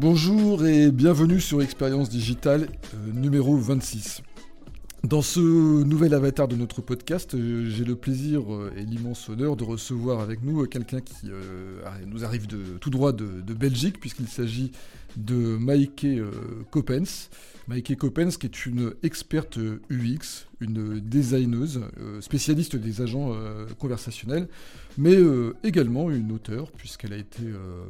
Bonjour et bienvenue sur Expérience Digitale euh, numéro 26. Dans ce nouvel avatar de notre podcast, euh, j'ai le plaisir euh, et l'immense honneur de recevoir avec nous quelqu'un qui nous arrive de, tout droit de, Belgique, puisqu'il s'agit de Maike Coppens. Maike Coppens, qui est une experte UX, une designeuse, spécialiste des agents conversationnels, mais euh, également une auteure, puisqu'elle a été euh,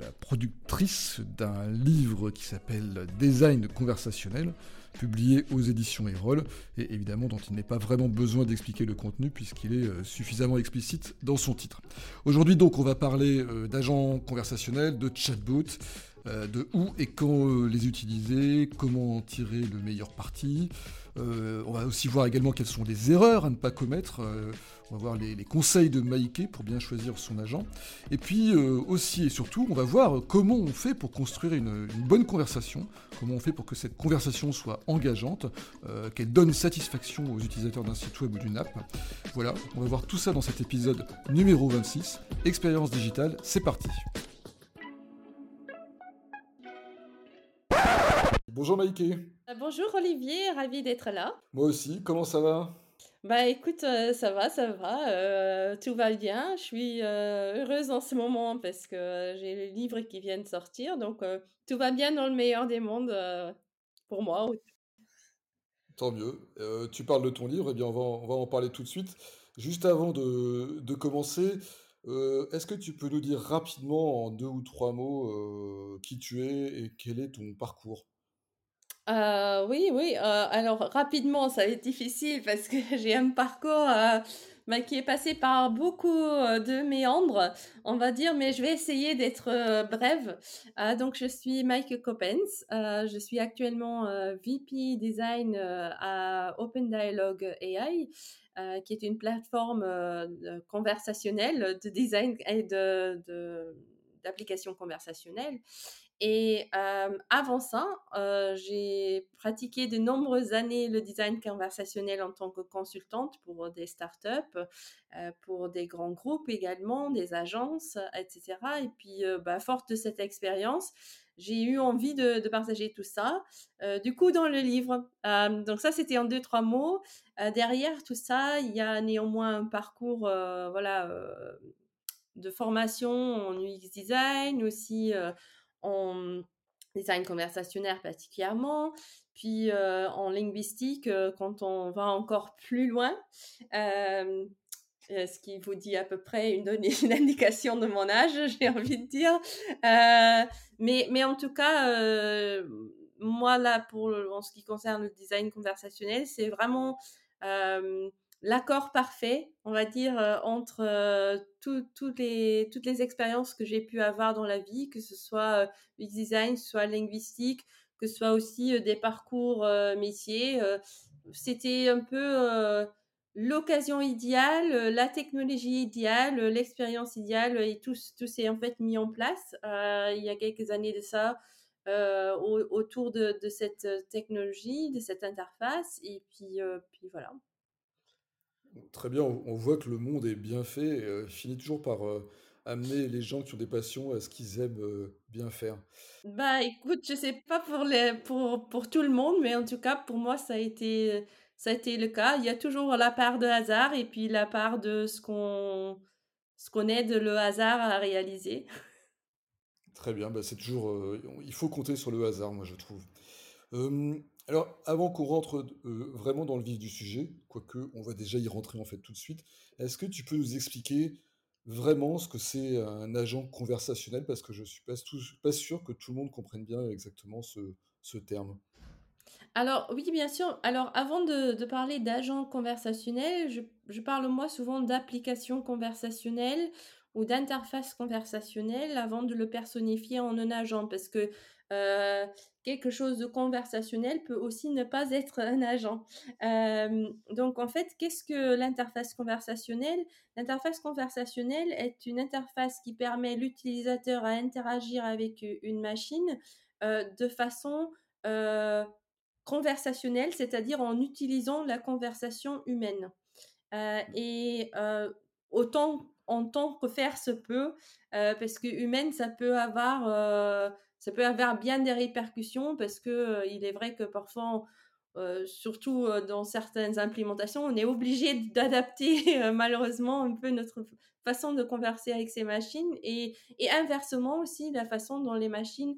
la productrice d'un livre qui s'appelle Design conversationnel, publié aux éditions Erol, et évidemment dont il n'est pas vraiment besoin d'expliquer le contenu, puisqu'il est euh, suffisamment explicite dans son titre. Aujourd'hui donc on va parler d'agents conversationnels, de chatbots, de où et quand les utiliser, comment en tirer le meilleur parti. On va aussi voir également quelles sont les erreurs à ne pas commettre on va voir les, conseils de Maïké pour bien choisir son agent. Et puis euh, aussi et surtout, on va voir comment on fait pour construire une, bonne conversation, comment on fait pour que cette conversation soit engageante, euh, qu'elle donne satisfaction aux utilisateurs d'un site web ou d'une app. Voilà, on va voir tout ça dans cet épisode numéro 26. Expérience digitale, c'est parti. Bonjour Maïké. Bonjour Olivier, ravi d'être là. Moi aussi, comment ça va? Bah écoute, ça va, ça va, tout va bien. Je suis, heureuse en ce moment parce que j'ai les livres qui viennent sortir, donc tout va bien dans le meilleur des mondes, pour moi. Tant mieux. tu parles de ton livre, eh bien on va en on va en parler tout de suite. Juste avant de de commencer, est-ce que tu peux nous dire rapidement en deux ou trois mots, qui tu es et quel est ton parcours? Euh, oui, oui, euh, alors rapidement, ça va être difficile parce que j'ai un parcours, euh, bah, qui est passé par beaucoup, de méandres, on va dire, mais je vais essayer d'être, brève. donc je suis Mike Coppens, je suis actuellement, VP design, à Open Dialogue AI, qui est une plateforme, conversationnelle de design et de de conversationnelles et avant ça, j'ai pratiqué de nombreuses années le design conversationnel en tant que consultante pour des startups, pour des grands groupes également, des agences, etc. Et puis, bah, forte de cette expérience, j'ai eu envie de, partager tout ça. du coup, dans le livre, donc ça, c'était en deux, trois mots. derrière tout ça, il y a néanmoins un parcours, voilà, de formation en UX design, aussi en design conversationnel particulièrement, puis en linguistique quand on va encore plus loin. ce qui vous dit à peu près une, une indication de mon âge, j'ai envie de dire. mais, mais en tout cas, moi, là, pour, en ce qui concerne le design conversationnel, c'est vraiment l'accord parfait, on va dire, euh, entre euh, toutes les expériences que j'ai pu avoir dans la vie, que ce soit euh, design, soit linguistique, que ce soit aussi des parcours métiers. C'était un peu l'occasion idéale, la technologie idéale, l'expérience idéale, et tout, tout s'est en fait mis en place il y a quelques années de ça. autour de, de, cette technologie, de cette interface, et puis, puis voilà. Très bien, on voit que le monde est bien fait et euh, finit toujours par euh, amener les gens qui ont des passions à ce qu'ils aiment euh, bien faire. Bah écoute, je sais pas pour, les, pour, pour tout le monde, mais en tout cas pour moi ça a été, ça a été le cas. Il y a toujours la part de hasard et puis la part de ce qu'on ce qu'on aide le hasard à réaliser. Très bien, bah c'est toujours, il faut compter sur le hasard, moi je trouve. Alors, avant qu'on rentre euh, vraiment dans le vif du sujet, quoique on va déjà y rentrer en fait tout de suite, est-ce que tu peux nous expliquer vraiment ce que c'est un agent conversationnel? Parce que je ne suis pas, sûr que tout le monde comprenne bien exactement ce, terme. Alors oui, bien sûr. Alors avant de, parler d'agent conversationnel, je, parle moi souvent d'application conversationnelle ou d'interface conversationnelle avant de le personnifier en un agent parce que euh, quelque chose de conversationnel peut aussi ne pas être un agent. Euh, donc en fait, qu'est-ce que l'interface conversationnelle? L'interface conversationnelle est une interface qui permet l'utilisateur à interagir avec une machine euh, de façon conversationnelle, c'est-à-dire en utilisant la conversation humaine. et autant en tant que faire se peut, parce que humaine, ça peut avoir ça peut avoir bien des répercussions parce que il est vrai que parfois surtout dans certaines implémentations, on est obligé d'adapter malheureusement un peu notre façon de converser avec ces machines et, et inversement aussi la façon dont les machines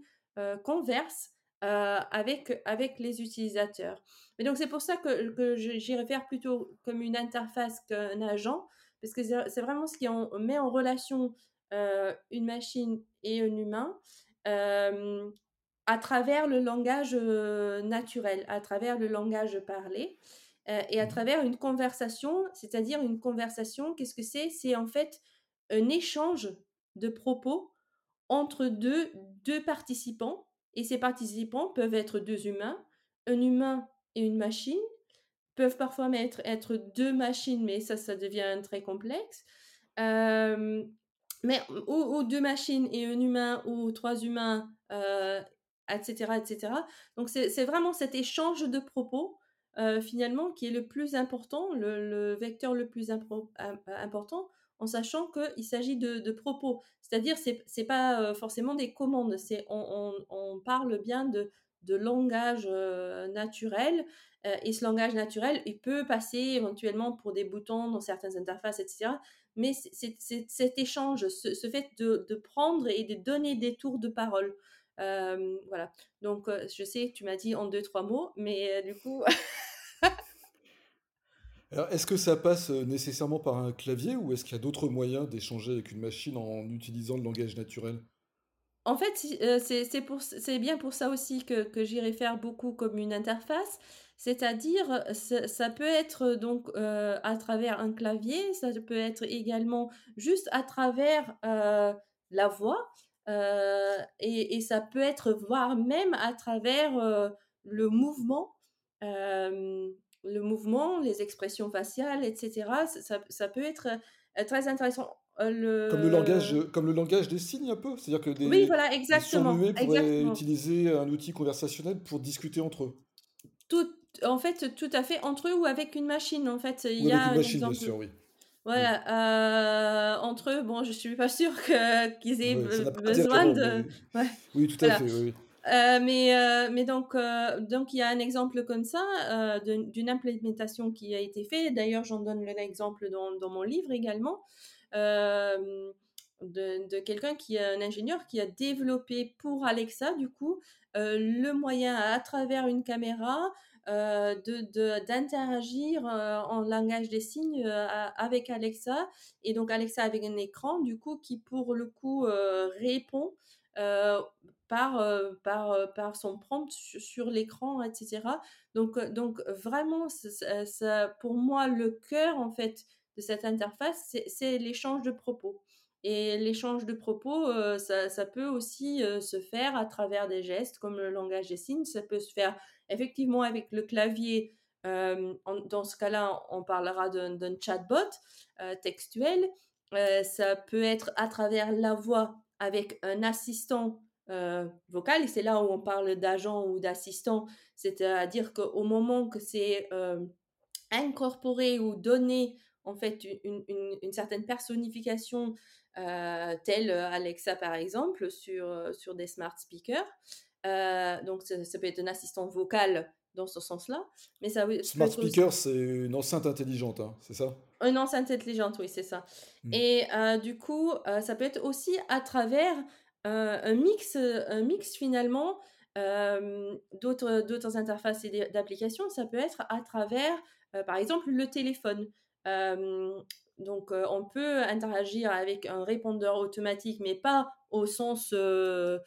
conversent avec, avec les utilisateurs. Mais donc c'est pour ça que, que j'y réfère plutôt comme une interface qu'un agent, parce que c'est vraiment ce qui met en relation une machine et un humain à travers le langage naturel, à travers le langage parlé et à mmh. travers une conversation, c'est-à-dire une conversation, qu'est-ce que c'est? C'est en fait un échange de propos entre deux, deux participants et ces participants peuvent être deux humains, un humain et une machine, peuvent parfois être, deux machines, mais ça, ça devient très complexe. mais ou, deux machines et un humain ou trois humains etc., etc. Donc c'est vraiment cet échange de propos euh, finalement qui est le plus important, le, vecteur le plus important, en sachant qu'il s'agit de, propos. C'est-à-dire c'est pas euh, forcément des commandes, c'est on, parle bien de, de langage euh, naturel et ce langage naturel, il peut passer éventuellement pour des boutons dans certaines interfaces, etc. Mais c'est cet échange, ce, fait de, prendre et de donner des tours de parole voilà. Donc, je sais tu m'as dit en deux, trois mots, mais du coup. Est-ce que ça passe nécessairement par un clavier ou est-ce qu'il y a d'autres moyens d'échanger avec une machine en utilisant le langage naturel? En fait, c'est bien pour ça aussi que, que j'y réfère beaucoup comme une interface. C'est-à-dire, ça peut être donc à travers un clavier, ça peut être également juste à travers la voix. Euh, et, ça peut être voire même à travers euh, le mouvement, euh, le mouvement, les expressions faciales, etc. Ça, peut être très intéressant. Le... Comme, le langage, comme le langage des signes un peu C'est-à-dire que des, oui, voilà, exactement, pourraient utiliser un outil conversationnel pour discuter entre eux tout, En fait, tout à fait, entre eux ou avec une machine. En fait, il y a une machine, bien sûr, oui. Voilà, euh, entre eux, bon, je suis pas sûre qu'ils aient besoin de. Oui, tout à fait. Oui. Euh, mais, euh, mais donc, donc, il y a un exemple comme ça d'une implémentation qui a été faite. D'ailleurs, j'en donne l'exemple dans, mon livre également. de, de quelqu'un qui est un ingénieur qui a développé pour Alexa, du coup, le moyen à travers une caméra euh, d'interagir euh, en langage des signes euh, avec Alexa et donc Alexa avec un écran du coup qui pour le coup répond par, par, par son prompt sur, l'écran, etc. Donc, donc vraiment, ça, pour moi, le cœur en fait de cette interface, c'est l'échange de propos. Et l'échange de propos, ça, ça, peut aussi se faire à travers des gestes comme le langage des signes. Ça peut se faire effectivement avec le clavier. dans ce cas-là, on parlera d'un chatbot textuel. ça peut être à travers la voix avec un assistant vocal. Et c'est là où on parle d'agent ou d'assistant. C'est-à-dire qu'au moment que c'est incorporé ou donné en fait une, une certaine personnification euh, tel euh, Alexa par exemple sur, euh, sur des smart speakers. donc ça, peut être un assistant vocal dans ce sens-là. Mais ça, Smart speaker, c'est une enceinte intelligente, hein, c'est ça? Une enceinte intelligente, oui, c'est ça. Hmm. Et du coup, ça peut être aussi à travers un, mix, un mix finalement d'autres, d'autres interfaces et d'applications. Ça peut être à travers, par exemple, le téléphone. Donc, euh, on peut interagir avec un répondeur automatique, mais pas au sens euh,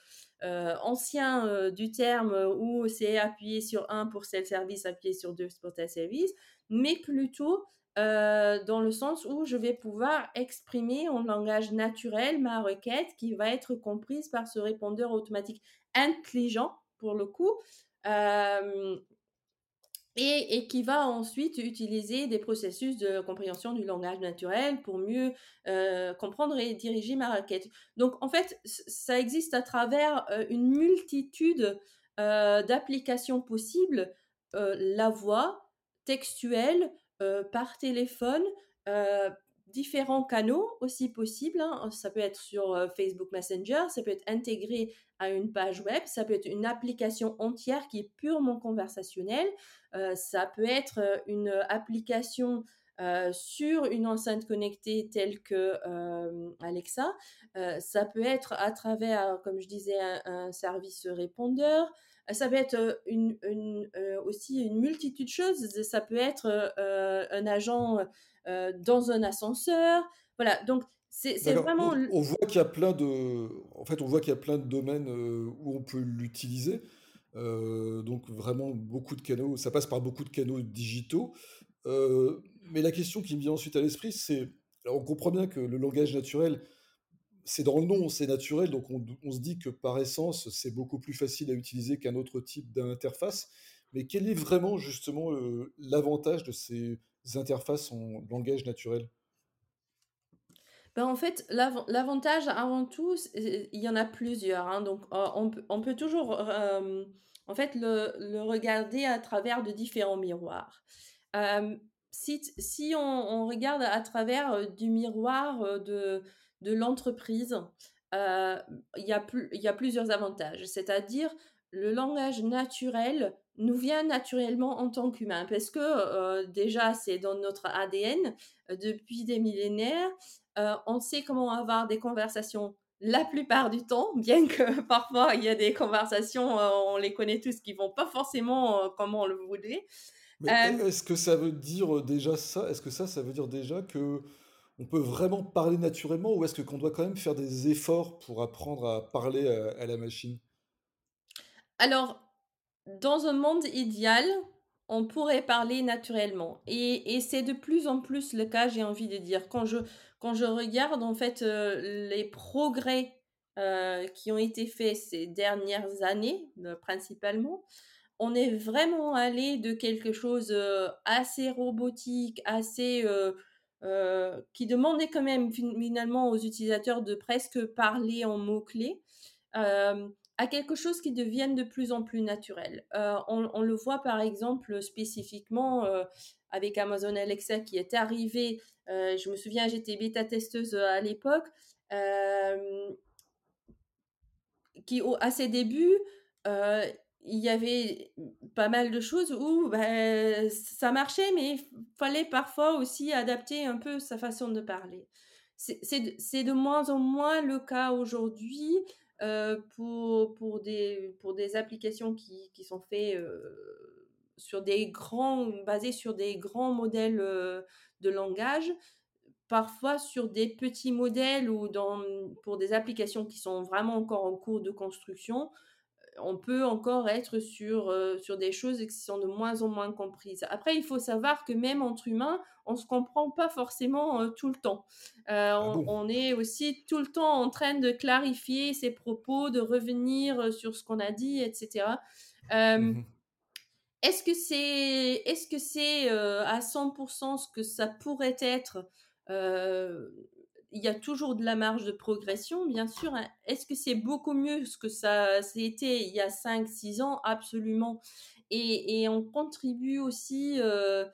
euh, ancien du terme où c'est appuyer sur un pour tel service, appuyer sur deux pour tel service, mais plutôt dans le sens où je vais pouvoir exprimer en langage naturel ma requête qui va être comprise par ce répondeur automatique intelligent pour le coup et, qui va ensuite utiliser des processus de compréhension du langage naturel pour mieux euh, comprendre et diriger ma requête. Donc en fait, ça existe à travers euh, une multitude euh, d'applications possibles, la voix textuelle, par téléphone, différents canaux aussi possibles. Hein. Ça peut être sur Facebook Messenger, ça peut être intégré à une page web, ça peut être une application entière qui est purement conversationnelle, ça peut être une application sur une enceinte connectée telle que Alexa. ça peut être à travers, comme je disais, un service répondeur. Ça peut être une, aussi une multitude de choses. Ça peut être un agent dans un ascenseur. Voilà, donc c'est vraiment. On, voit qu'il y a plein de. En fait, on voit qu'il y a plein de domaines où on peut l'utiliser. donc vraiment beaucoup de canaux. Ça passe par beaucoup de canaux digitaux. mais la question qui me vient ensuite à l'esprit, c'est. on comprend bien que le langage naturel, c'est dans le nom, c'est naturel, donc on, se dit que par essence, c'est beaucoup plus facile à utiliser qu'un autre type d'interface. Mais quel est vraiment justement l'avantage de ces interfaces en langage naturel? Ben en fait, l'avantage avant tout, il y en a plusieurs. Hein. donc, on, peut toujours en fait le, regarder à travers de différents miroirs. si, si on, regarde à travers du miroir de, de l'entreprise, euh, il y, a y a plusieurs avantages. C'est-à-dire, le langage naturel nous vient naturellement en tant qu'humain, parce que euh, déjà, c'est dans notre ADN euh, depuis des millénaires. on sait comment avoir des conversations la plupart du temps, bien que parfois il y a des conversations, on les connaît tous, qui vont pas forcément comme on le voulait. est-ce que ça veut dire déjà ça Est-ce que ça, ça veut dire déjà que on peut vraiment parler naturellement ou est-ce que qu'on doit quand même faire des efforts pour apprendre à parler à, la machine? Alors, dans un monde idéal, on pourrait parler naturellement. Et, c'est de plus en plus le cas, j'ai envie de dire. Quand je, quand je regarde en fait euh, les progrès euh, qui ont été faits ces dernières années, euh, principalement, on est vraiment allé de quelque chose assez robotique, assez euh, qui demandait quand même finalement aux utilisateurs de presque parler en mots-clés, euh, à quelque chose qui devienne de plus en plus naturel. Euh, on, le voit par exemple spécifiquement avec Amazon Alexa qui est arrivé, je me souviens, j'étais bêta-testeuse à l'époque, qui à ses débuts, il y avait pas mal de choses où ben, ça marchait, mais il fallait parfois aussi adapter un peu sa façon de parler. C'est de moins en moins le cas aujourd'hui euh, pour, pour, des, pour des applications qui, qui sont faites euh, sur des grands, basées sur des grands modèles euh, de langage parfois sur des petits modèles ou dans, pour des applications qui sont vraiment encore en cours de construction, on peut encore être sur, euh, sur des choses qui sont de moins en moins comprises. Après, il faut savoir que même entre humains, on ne se comprend pas forcément euh, tout le temps. Euh, ah on, est aussi tout le temps en train de clarifier ses propos, de revenir sur ce qu'on a dit, etc. Mmh est-ce que c'est est -ce c'est à 100% ce que ça pourrait être il y a toujours de la marge de progression, bien sûr. Hein. Est-ce que c'est beaucoup mieux ce que ça c'était il y a 5-6 ans? Absolument. Et, on contribue aussi euh,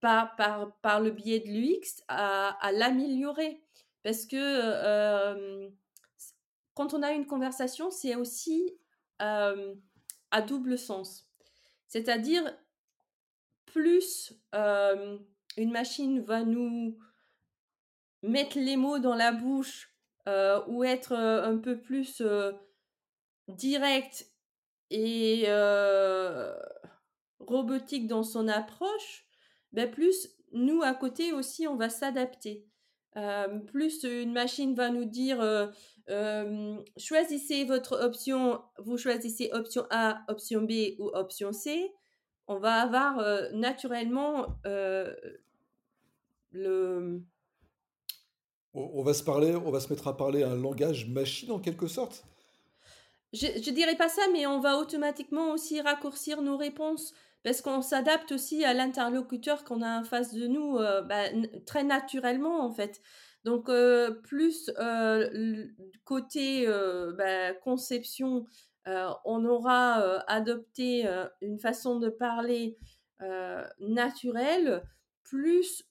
par, le biais de l'UX à, l'améliorer. Parce que euh, quand on a une conversation, c'est aussi euh, à double sens. C'est-à-dire, plus une machine va nous mettre les mots dans la bouche euh, ou être euh, un peu plus euh, direct et robotique dans son approche, ben plus nous à côté aussi on va s'adapter. plus une machine va nous dire choisissez votre option, vous choisissez option A, option B ou option C, on va avoir naturellement le on, va se parler, on va se mettre à parler un langage machine en quelque sorte? Je, ne dirais pas ça, mais on va automatiquement aussi raccourcir nos réponses parce qu'on s'adapte aussi à l'interlocuteur qu'on a en face de nous euh, bah, très naturellement en fait. Donc euh, plus euh, côté bah, conception, on aura adopté une façon de parler naturelle, plus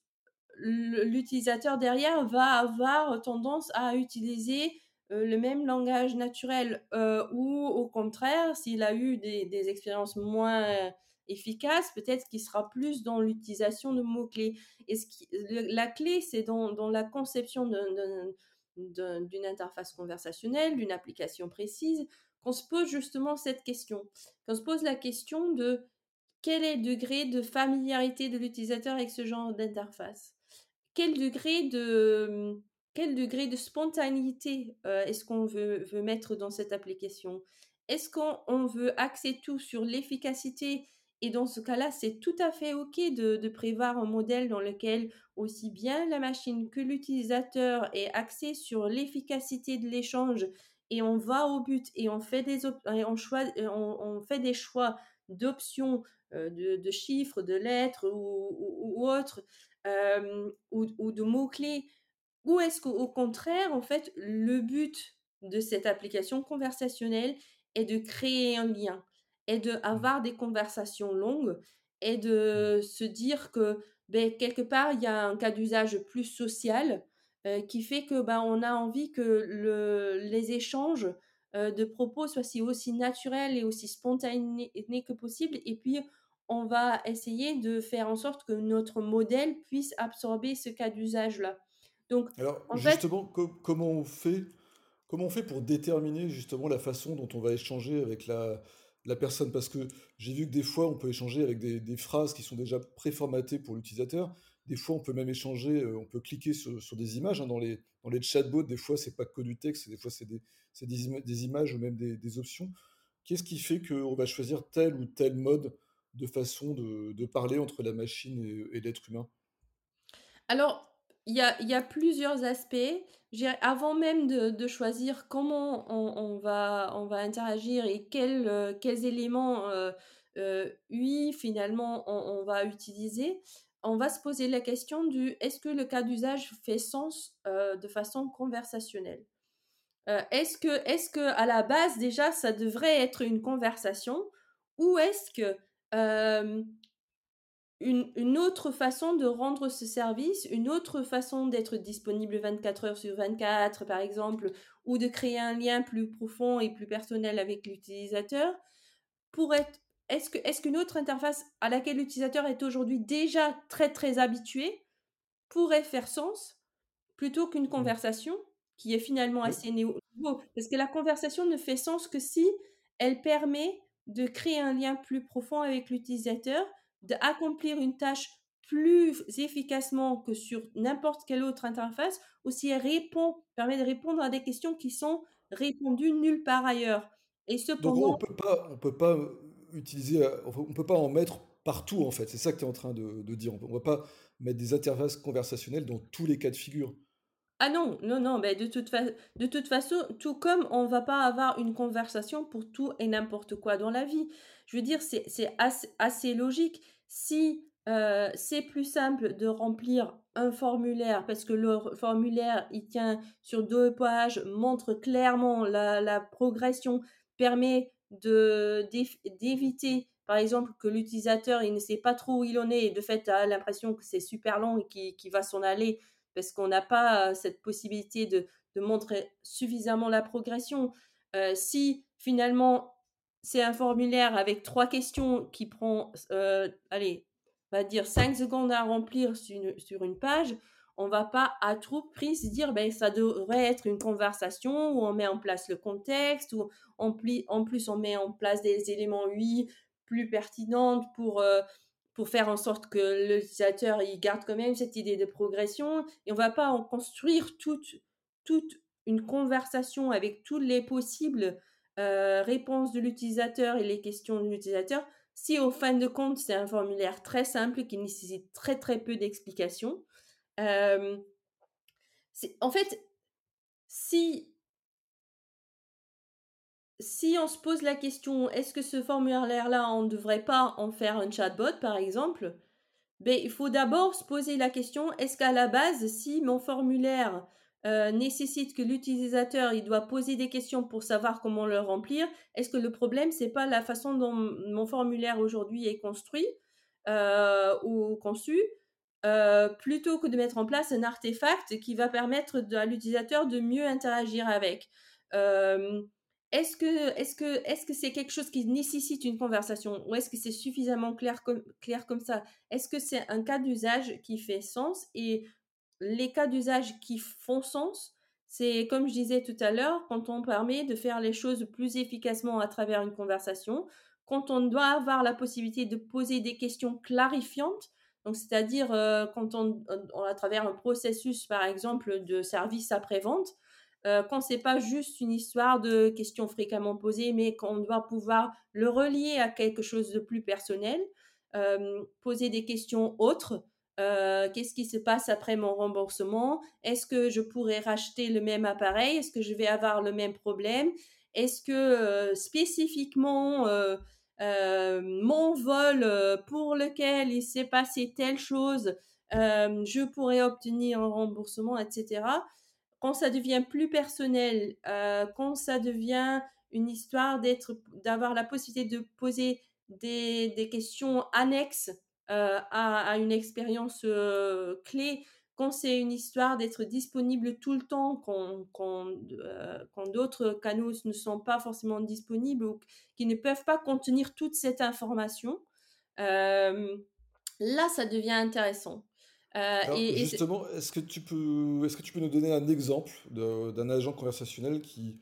l'utilisateur derrière va avoir tendance à utiliser le même langage naturel ou au contraire, s'il a eu des, expériences moins efficaces, peut-être qu'il sera plus dans l'utilisation de mots-clés. La clé, c'est dans, dans, la conception d'une interface conversationnelle, d'une application précise, qu'on se pose justement cette question, qu'on se pose la question de quel est le degré de familiarité de l'utilisateur avec ce genre d'interface Quel degré de, quel degré de spontanéité euh, est-ce qu'on veut, mettre dans cette application? Est-ce qu'on veut axer tout sur l'efficacité? Et dans ce cas-là, c'est tout à fait OK de, prévoir un modèle dans lequel aussi bien la machine que l'utilisateur est axé sur l'efficacité de l'échange et on va au but et on fait des, on, choix, on, fait des choix d'options euh, de, chiffres, de lettres ou, autres, euh, ou, de mots-clés Ou est-ce qu'au contraire, en fait, le but de cette application conversationnelle est de créer un lien, est d'avoir mmh. des conversations longues, et de mmh. se dire que ben, quelque part, il y a un cas d'usage plus social euh, qui fait que ben, on a envie que le, les échanges euh, de propos soit aussi naturel et aussi spontané que possible. Et puis, on va essayer de faire en sorte que notre modèle puisse absorber ce cas d'usage-là. Donc, Alors, justement, comment on fait Comment on fait pour déterminer justement la façon dont on va échanger avec la, la personne? Parce que j'ai vu que des fois, on peut échanger avec des, des phrases qui sont déjà préformatées pour l'utilisateur. Des fois, on peut même échanger, euh, on peut cliquer sur, sur des images. Hein, dans, les, dans les chatbots, des fois, c'est pas que du texte, des fois, c'est des, des, des, images ou même des, des options. Qu'est-ce qui fait qu'on va choisir tel ou tel mode de façon de, parler entre la machine et, l'être humain? Alors, il y a, plusieurs aspects. Avant même de, choisir comment on, va, interagir et quels, euh, éléments euh, euh, UI finalement on, va utiliser, on va se poser la question du est-ce que le cas d'usage fait sens euh, de façon conversationnelle? Est-ce que, est que à la base déjà ça devrait être une conversation ou est-ce que euh, une, une, autre façon de rendre ce service, une autre façon d'être disponible 24 heures sur 24 par exemple, ou de créer un lien plus profond et plus personnel avec l'utilisateur, pour être est-ce qu'une autre interface à laquelle l'utilisateur est aujourd'hui déjà très très habitué pourrait faire sens plutôt qu'une mmh. conversation qui est finalement assez nouveau parce que la conversation ne fait sens que si elle permet de créer un lien plus profond avec l'utilisateur, d'accomplir une tâche plus efficacement que sur n'importe quelle autre interface, ou si elle répond, permet de répondre à des questions qui sont répondues nulle part ailleurs. Et cependant, Donc on peut pas, on peut pas utiliser, euh, on peut pas en mettre partout en fait. C'est ça que tu es en train de, de dire. On ne va pas mettre des interfaces conversationnelles dans tous les cas de figure. Ah non, non, non, mais de toute, façon, tout comme on va pas avoir une conversation pour tout et n'importe quoi dans la vie. Je veux dire, c'est assez, logique. Si euh, c'est plus simple de remplir un formulaire parce que le formulaire, il tient sur deux pages, montre clairement la, progression, permet d'éviter par exemple que l'utilisateur il ne sait pas trop où il en est et de fait a l'impression que c'est super long et qu'il va s'en aller parce qu'on n'a pas cette possibilité de, montrer suffisamment la progression. Euh, si finalement c'est un formulaire avec trois questions qui prend, euh, allez, on va dire 5 secondes à remplir sur une, page, on va pas à tout prix se dire ben ça devrait être une conversation où on met en place le contexte où en, plus on met en place des éléments UI plus pertinents pour euh, pour faire en sorte que l'utilisateur il garde quand même cette idée de progression et on va pas en construire toute toute une conversation avec toutes les possibles euh, réponses de l'utilisateur et les questions de l'utilisateur. Si au fin de compte c'est un formulaire très simple qui nécessite très très peu d'explications euh, en fait, si si on se pose la question, est-ce que ce formulaire-là, on ne devrait pas en faire un chatbot, par exemple? Ben, Il faut d'abord se poser la question, est-ce qu'à la base, si mon formulaire euh, nécessite que l'utilisateur il doit poser des questions pour savoir comment le remplir, est-ce que le problème, c'est pas la façon dont mon formulaire aujourd'hui est construit euh, ou conçu plutôt que de mettre en place un artefact qui va permettre à l'utilisateur de mieux interagir avec? Est-ce que est-ce que est-ce que c'est quelque chose qui nécessite une conversation ou est-ce que c'est suffisamment clair comme clair comme ça? Est-ce que c'est un cas d'usage qui fait sens et les cas d'usage qui font sens, c'est comme je disais tout à l'heure, quand on permet de faire les choses plus efficacement à travers une conversation, quand on doit avoir la possibilité de poser des questions clarifiantes, donc c'est-à-dire euh, quand on, à travers un processus par exemple de service après-vente, euh, quand c'est pas juste une histoire de questions fréquemment posées, mais qu'on doit pouvoir le relier à quelque chose de plus personnel, euh, poser des questions autres, euh, qu'est-ce qui se passe après mon remboursement? Est-ce que je pourrais racheter le même appareil? Est-ce que je vais avoir le même problème? Est-ce que euh, spécifiquement mon vol pour lequel il s'est passé telle chose, je pourrais obtenir un remboursement, etc. Quand ça devient plus personnel, quand ça devient une histoire d'être, d'avoir la possibilité de poser des, questions annexes euh, à, une expérience euh, clé quand c'est une histoire d'être disponible tout le temps, euh, quand d'autres canaux ne sont pas forcément disponibles ou qui ne peuvent pas contenir toute cette information, là, ça devient intéressant. Et, justement, est-ce que, tu peux, est-ce que tu peux nous donner un exemple d'un agent conversationnel qui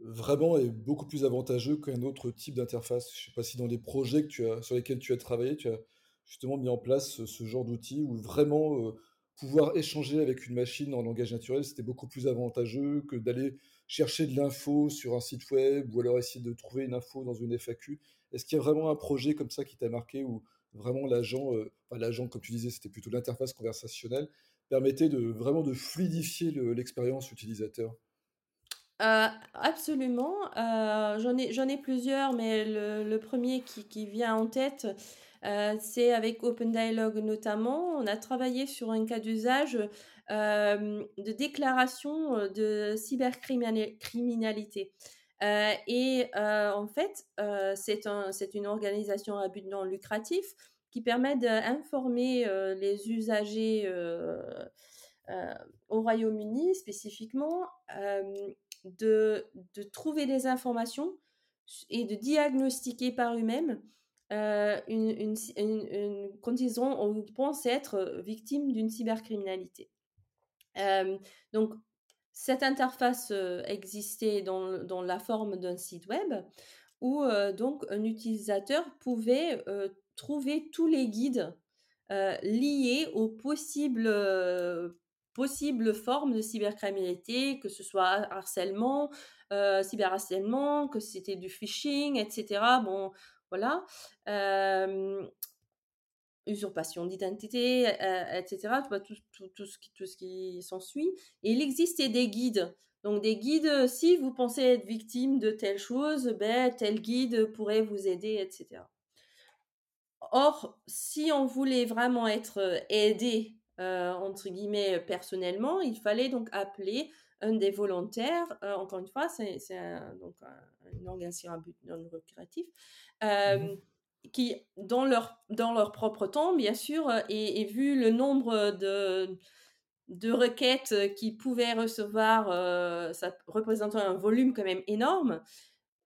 vraiment est beaucoup plus avantageux qu'un autre type d'interface? Je ne sais pas si dans des projets que tu as, sur lesquels tu as travaillé, tu as justement mis en place ce, genre d'outil où vraiment euh, pouvoir échanger avec une machine en langage naturel, c'était beaucoup plus avantageux que d'aller chercher de l'info sur un site web ou alors essayer de trouver une info dans une FAQ. Est-ce qu'il y a vraiment un projet comme ça qui t'a marqué où vraiment l'agent, euh, enfin l'agent comme tu disais, c'était plutôt l'interface conversationnelle, permettait de vraiment de fluidifier l'expérience utilisateur euh, absolument. j'en ai, j'en ai plusieurs, mais le, premier qui, vient en tête, euh, c'est avec Open Dialogue notamment. On a travaillé sur un cas d'usage euh, de déclaration euh, de cybercriminalité. Et en fait, c'est un, une organisation à but non lucratif qui permet d'informer les usagers au Royaume-Uni spécifiquement de, trouver des informations et de diagnostiquer par eux-mêmes euh, une, une, une, quand ils, on pense être euh, victime d'une cybercriminalité. Euh, donc, cette interface existait dans, dans, la forme d'un site web où donc un utilisateur pouvait trouver tous les guides liés aux possibles possibles formes de cybercriminalité, que ce soit harcèlement, cyberharcèlement, que c'était du phishing, etc. Bon, voilà. Usurpation d'identité, etc. Tout, tout, tout, ce qui, tout ce qui s'ensuit. Et il existait des guides. Donc des guides, si vous pensez être victime de telle chose, ben, tel guide pourrait vous aider, etc. Or, si on voulait vraiment être aidé, entre guillemets, personnellement, il fallait donc appeler un des volontaires, encore une fois, c'est donc une organisation à but non lucratif, mmh qui, dans leur, dans leur propre temps, bien sûr, et, vu le nombre de, de requêtes qu'ils pouvaient recevoir, ça représentait un volume quand même énorme,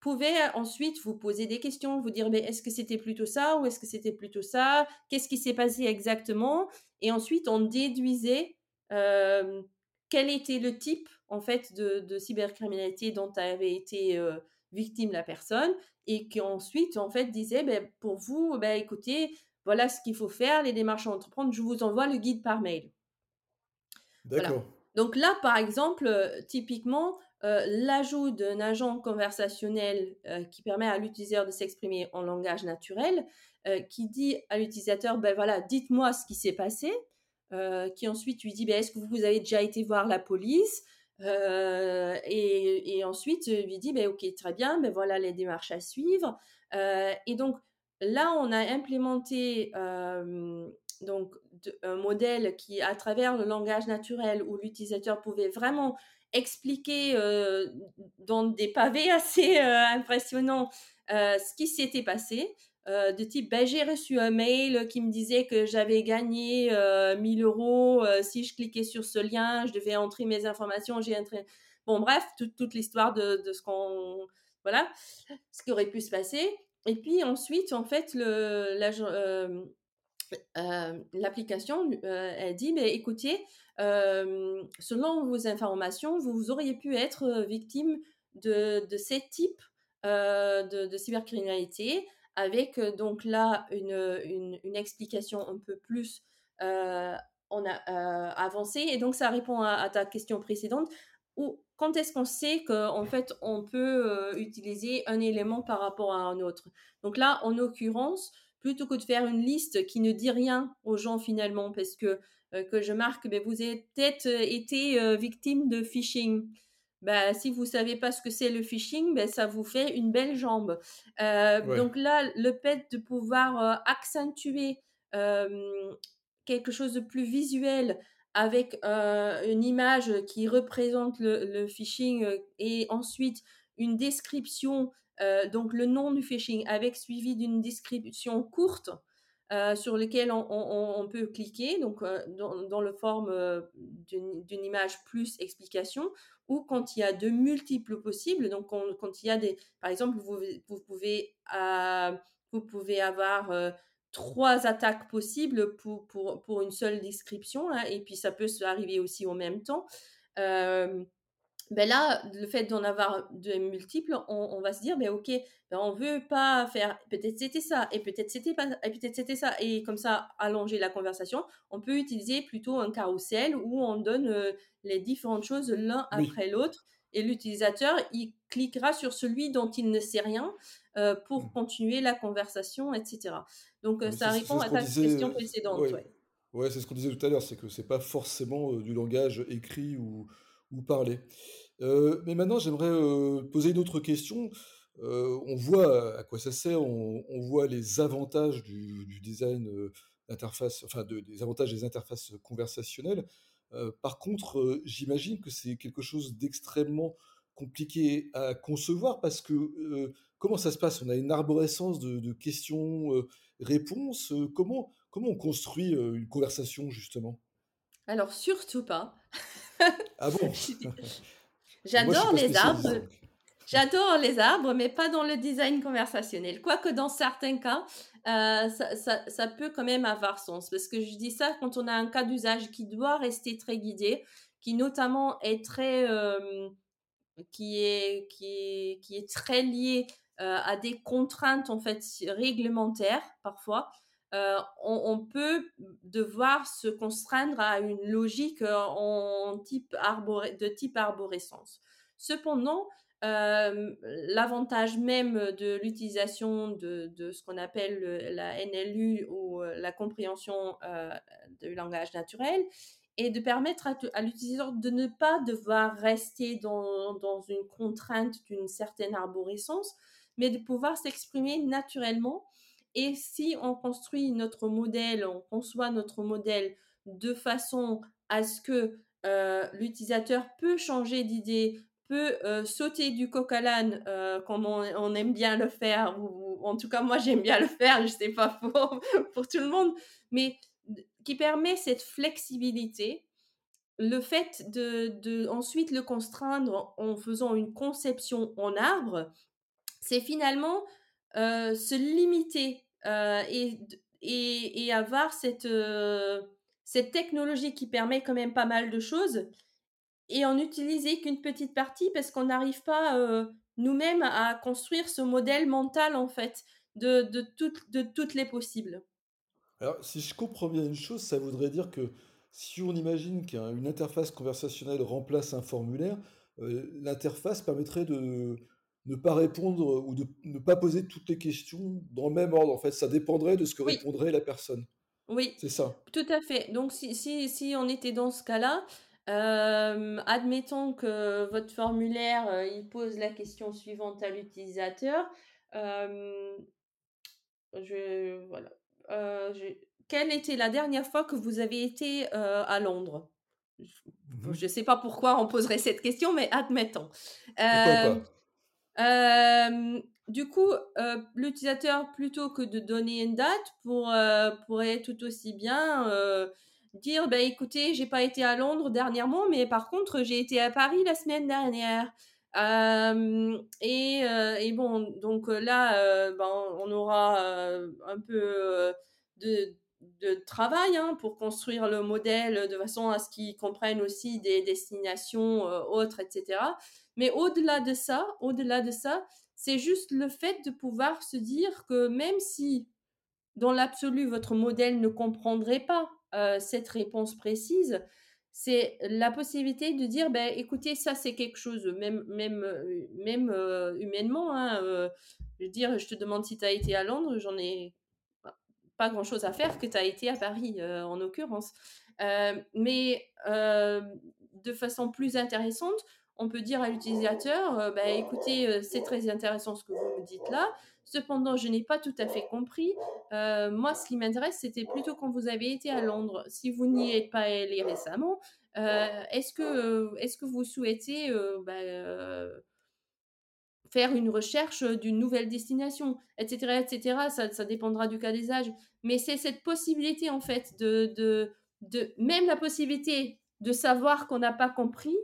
pouvaient ensuite vous poser des questions, vous dire mais est-ce que c'était plutôt ça ou est-ce que c'était plutôt ça? Qu'est-ce qui s'est passé exactement? Et ensuite, on déduisait quel était le type en fait de, cybercriminalité dont avait été victime la personne et qui ensuite en fait disait ben, pour vous ben, écoutez voilà ce qu'il faut faire les démarches à entreprendre je vous envoie le guide par mail. D'accord. Donc là par exemple typiquement l'ajout d'un agent conversationnel qui permet à l'utilisateur de s'exprimer en langage naturel qui dit à l'utilisateur ben voilà dites-moi ce qui s'est passé qui ensuite lui dit ben, est-ce que vous avez déjà été voir la police euh, et, ensuite, lui dit, ben, ok, très bien, ben, voilà les démarches à suivre. Euh, et donc, là, on a implémenté euh, donc, un modèle qui, à travers le langage naturel, où l'utilisateur pouvait vraiment expliquer dans des pavés assez impressionnants ce qui s'était passé. De type ben, j'ai reçu un mail qui me disait que j'avais gagné 1000 euros si je cliquais sur ce lien, je devais entrer mes informations, j'ai entré. Bon, bref, toute l'histoire de, de, ce qu'on. Voilà, ce qui aurait pu se passer. Et puis ensuite, en fait, le, l'application, elle dit, mais écoutez, selon vos informations, vous, auriez pu être victime de, de ces types de, cybercriminalité, avec donc là une, une, explication un peu plus on a avancée. Et donc ça répond à, ta question précédente. Où, quand est-ce qu'on sait qu'en fait on peut utiliser un élément par rapport à un autre? Donc là, en l'occurrence, plutôt que de faire une liste qui ne dit rien aux gens finalement, parce que, que je marque, ben, vous avez peut-être été victime de phishing. Ben, si vous savez pas ce que c'est le phishing, ben, ça vous fait une belle jambe. Donc là, le fait de pouvoir accentuer quelque chose de plus visuel avec une image qui représente le, le phishing et ensuite une description euh, donc le nom du phishing avec suivi d'une description courte euh, sur lequel on, peut cliquer, donc euh, dans, le forme d'une image plus explication, ou quand il y a de multiples possibles, donc quand il y a des, par exemple, vous, vous pouvez, vous pouvez avoir trois attaques possibles pour, pour, pour une seule description, hein, et puis ça peut se arriver aussi en même temps ben là, le fait d'en avoir de multiples, on, va se dire, ben ok, ben on veut pas faire, peut-être c'était ça, et peut-être c'était pas, et peut-être c'était ça, et comme ça, allonger la conversation, on peut utiliser plutôt un carrousel où on donne euh, les différentes choses l'un après l'autre, et l'utilisateur, il cliquera sur celui dont il ne sait rien euh, pour mmh. continuer la conversation, etc. Donc, euh, ça répond à ta question précédente. Ouais, c'est ce qu'on disait tout à l'heure, c'est que c'est pas forcément du langage écrit ou, parler. Euh, mais maintenant, j'aimerais euh, poser une autre question. Euh, on voit à quoi ça sert, on, voit les avantages du, design d'interface, enfin des avantages des interfaces conversationnelles. par contre, j'imagine que c'est quelque chose d'extrêmement compliqué à concevoir parce que comment ça se passe? On a une arborescence de, questions-réponses. comment, comment on construit une conversation justement? Alors surtout pas. ah bon? J'adore les arbres. J'adore les arbres, mais pas dans le design conversationnel. Quoique dans certains cas, euh, ça, peut quand même avoir sens. Parce que je dis ça quand on a un cas d'usage qui doit rester très guidé, qui notamment est très, euh, qui est, qui qui est très lié euh, à des contraintes en fait réglementaires parfois. On, peut devoir se contraindre à une logique type de type arborescence. Cependant, l'avantage même de l'utilisation de, ce qu'on appelle la NLU ou la compréhension du langage naturel est de permettre à, l'utilisateur de ne pas devoir rester dans une contrainte d'une certaine arborescence, mais de pouvoir s'exprimer naturellement et si on construit notre modèle, on conçoit notre modèle de façon à ce que euh, l'utilisateur peut changer d'idée, peut euh, sauter du coq à l'âne euh, comme on, aime bien le faire, ou, en tout cas moi j'aime bien le faire, je sais pas pour, pour tout le monde, mais qui permet cette flexibilité, le fait de, de ensuite le contraindre en faisant une conception en arbre, c'est finalement euh, se limiter euh, et, et, avoir cette, euh, cette technologie qui permet quand même pas mal de choses et en utiliser qu'une petite partie parce qu'on n'arrive pas nous-mêmes à construire ce modèle mental en fait de, de, de toutes les possibles. Alors si je comprends bien une chose, ça voudrait dire que si on imagine qu'une interface conversationnelle remplace un formulaire, l'interface permettrait de, ne pas répondre ou de ne pas poser toutes les questions dans le même ordre. En fait, ça dépendrait de ce que répondrait la personne. Oui, c'est ça. Tout à fait. Donc, si, si, si on était dans ce cas-là, euh, admettons que votre formulaire, euh, il pose la question suivante à l'utilisateur. Euh, je, voilà. quelle était la dernière fois que vous avez été à Londres? Je ne mmh sais pas pourquoi on poserait cette question, mais admettons. Pourquoi pas? Du coup, euh, l'utilisateur, plutôt que de donner une date, euh, pourrait tout aussi bien euh, dire bah, écoutez, j'ai pas été à Londres dernièrement, mais par contre, j'ai été à Paris la semaine dernière. Et, bon, donc là, ben, on aura un peu de, de travail hein, pour construire le modèle de façon à ce qu'ils comprennent aussi des destinations autres, etc. Mais au-delà de ça, au-delà de ça, c'est juste le fait de pouvoir se dire que même si dans l'absolu votre modèle ne comprendrait pas euh, cette réponse précise, c'est la possibilité de dire ben écoutez ça c'est quelque chose même même euh, même euh, humainement hein, je dire je te demande si tu as été à Londres j'en ai pas grand chose à faire que tu as été à Paris en l'occurrence. Mais de façon plus intéressante on peut dire à l'utilisateur, euh, bah, écoutez, euh, c'est très intéressant ce que vous me dites là. Cependant, je n'ai pas tout à fait compris. Euh, moi, ce qui m'intéresse, c'était plutôt quand vous avez été à Londres. Si vous n'y êtes pas allé récemment, est-ce que, est que vous souhaitez bah, faire une recherche d'une nouvelle destination, etc., etc. Ça, ça dépendra du cas des âges. Mais c'est cette possibilité, en fait, de, de, de même la possibilité de savoir qu'on n'a pas compris,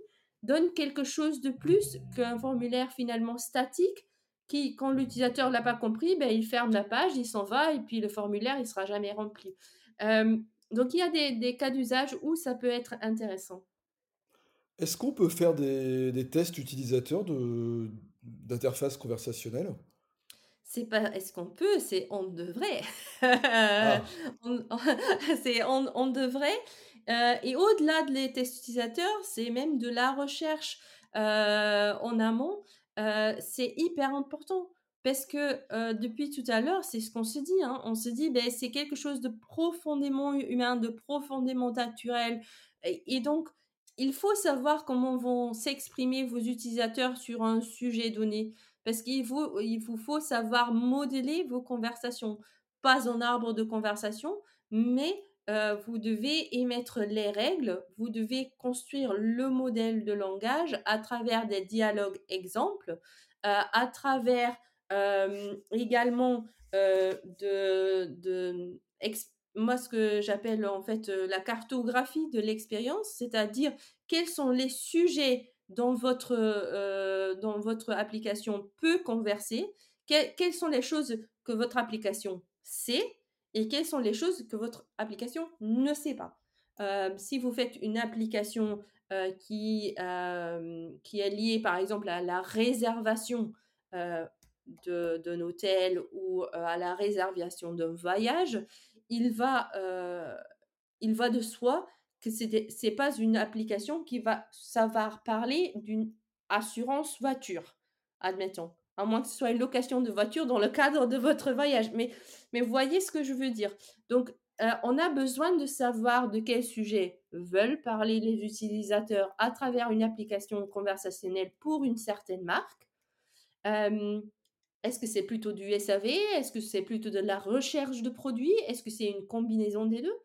donne quelque chose de plus qu'un formulaire finalement statique qui, quand l'utilisateur l'a pas compris, ben, il ferme la page, il s'en va et puis le formulaire, il sera jamais rempli. Euh, donc, il y a des, cas d'usage où ça peut être intéressant. Est-ce qu'on peut faire des, tests utilisateurs d'interface conversationnelle? C'est pas est-ce qu'on peut, c'est on devrait. Ah. c'est on, on, devrait. Euh, et au-delà de les tests utilisateurs, c'est même de la recherche euh, en amont. Euh, c'est hyper important parce que depuis tout à l'heure, c'est ce qu'on se dit. Hein. on se dit, ben, c'est quelque chose de profondément humain, de profondément naturel. Et, donc, il faut savoir comment vont s'exprimer vos utilisateurs sur un sujet donné. Parce qu'il vous, il vous faut savoir modeler vos conversations. Pas en arbre de conversation, mais euh, vous devez émettre les règles, vous devez construire le modèle de langage à travers des dialogues exemples, euh, à travers euh, également de, moi ce que j'appelle en fait la cartographie de l'expérience, c'est-à-dire quels sont les sujets dont votre, dans votre application peut converser, quelles sont les choses que votre application sait et quelles sont les choses que votre application ne sait pas? Euh, si vous faites une application euh, qui, euh, qui est liée par exemple à la réservation d'un hôtel ou à la réservation d'un voyage, il va, il va de soi que ce n'est pas une application qui va savoir parler d'une assurance voiture, admettons à moins que ce soit une location de voiture dans le cadre de votre voyage. Mais, mais voyez ce que je veux dire. Donc, euh, on a besoin de savoir de quel sujet veulent parler les utilisateurs à travers une application conversationnelle pour une certaine marque. Euh, est-ce que c'est plutôt du SAV Est-ce que c'est plutôt de la recherche de produits? Est-ce que c'est une combinaison des deux?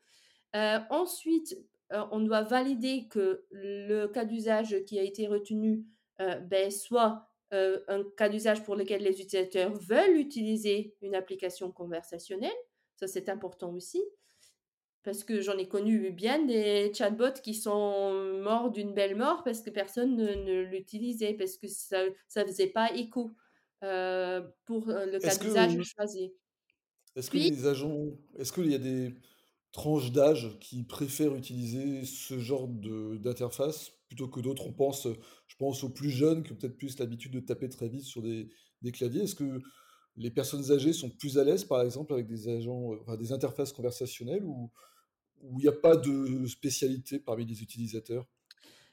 Euh, Ensuite, on doit valider que le cas d'usage qui a été retenu ben, soit euh, un cas d'usage pour lequel les utilisateurs veulent utiliser une application conversationnelle. Ça, c'est important aussi. Parce que j'en ai connu bien des chatbots qui sont morts d'une belle mort parce que personne ne, l'utilisait, parce que ça ne faisait pas écho euh, pour euh, le cas d'usage choisi. Est-ce que les agents, est-ce qu'il y a des tranches d'âge qui préfèrent utiliser ce genre d'interface? Plutôt que d'autres. On pense, je pense aux plus jeunes qui ont peut-être plus l'habitude de taper très vite sur des, claviers. Est-ce que les personnes âgées sont plus à l'aise, par exemple, avec des agents, des interfaces conversationnelles ou il n'y a pas de spécialité parmi les utilisateurs?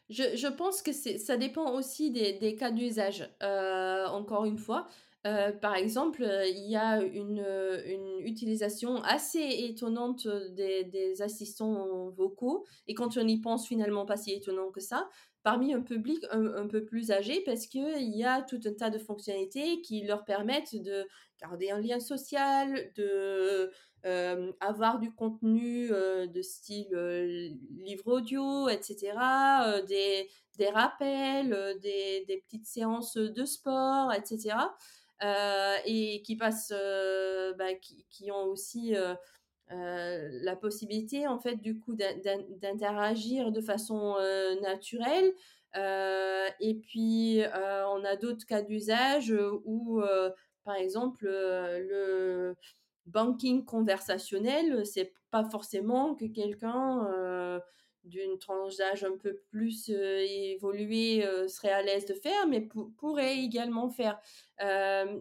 Je, pense que ça dépend aussi des, cas d'usage. Euh, encore une fois, euh, par exemple, il y a une, une utilisation assez étonnante des, assistants vocaux, et quand on y pense finalement pas si étonnant que ça, parmi un public un, peu plus âgé, parce qu'il y a tout un tas de fonctionnalités qui leur permettent de garder un lien social, de euh, avoir du contenu euh, de style livre audio, etc., des, rappels, des petites séances de sport, etc. et qui passent, bah, qui, qui, ont aussi la possibilité en fait du coup d'interagir de façon naturelle. et puis on a d'autres cas d'usage où par exemple le banking conversationnel, c'est pas forcément que quelqu'un d'une tranche d'âge un peu plus évoluée serait à l'aise de faire, mais pourrait également faire.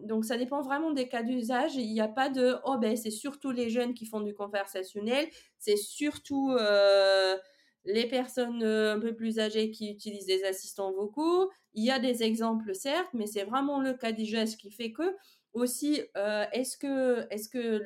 donc ça dépend vraiment des cas d'usage. Il n'y a pas de oh ben c'est surtout les jeunes qui font du conversationnel, c'est surtout les personnes un peu plus âgées qui utilisent des assistants vocaux. Il y a des exemples certes, mais c'est vraiment le cas d'usage qui fait que aussi, est-ce que, est que,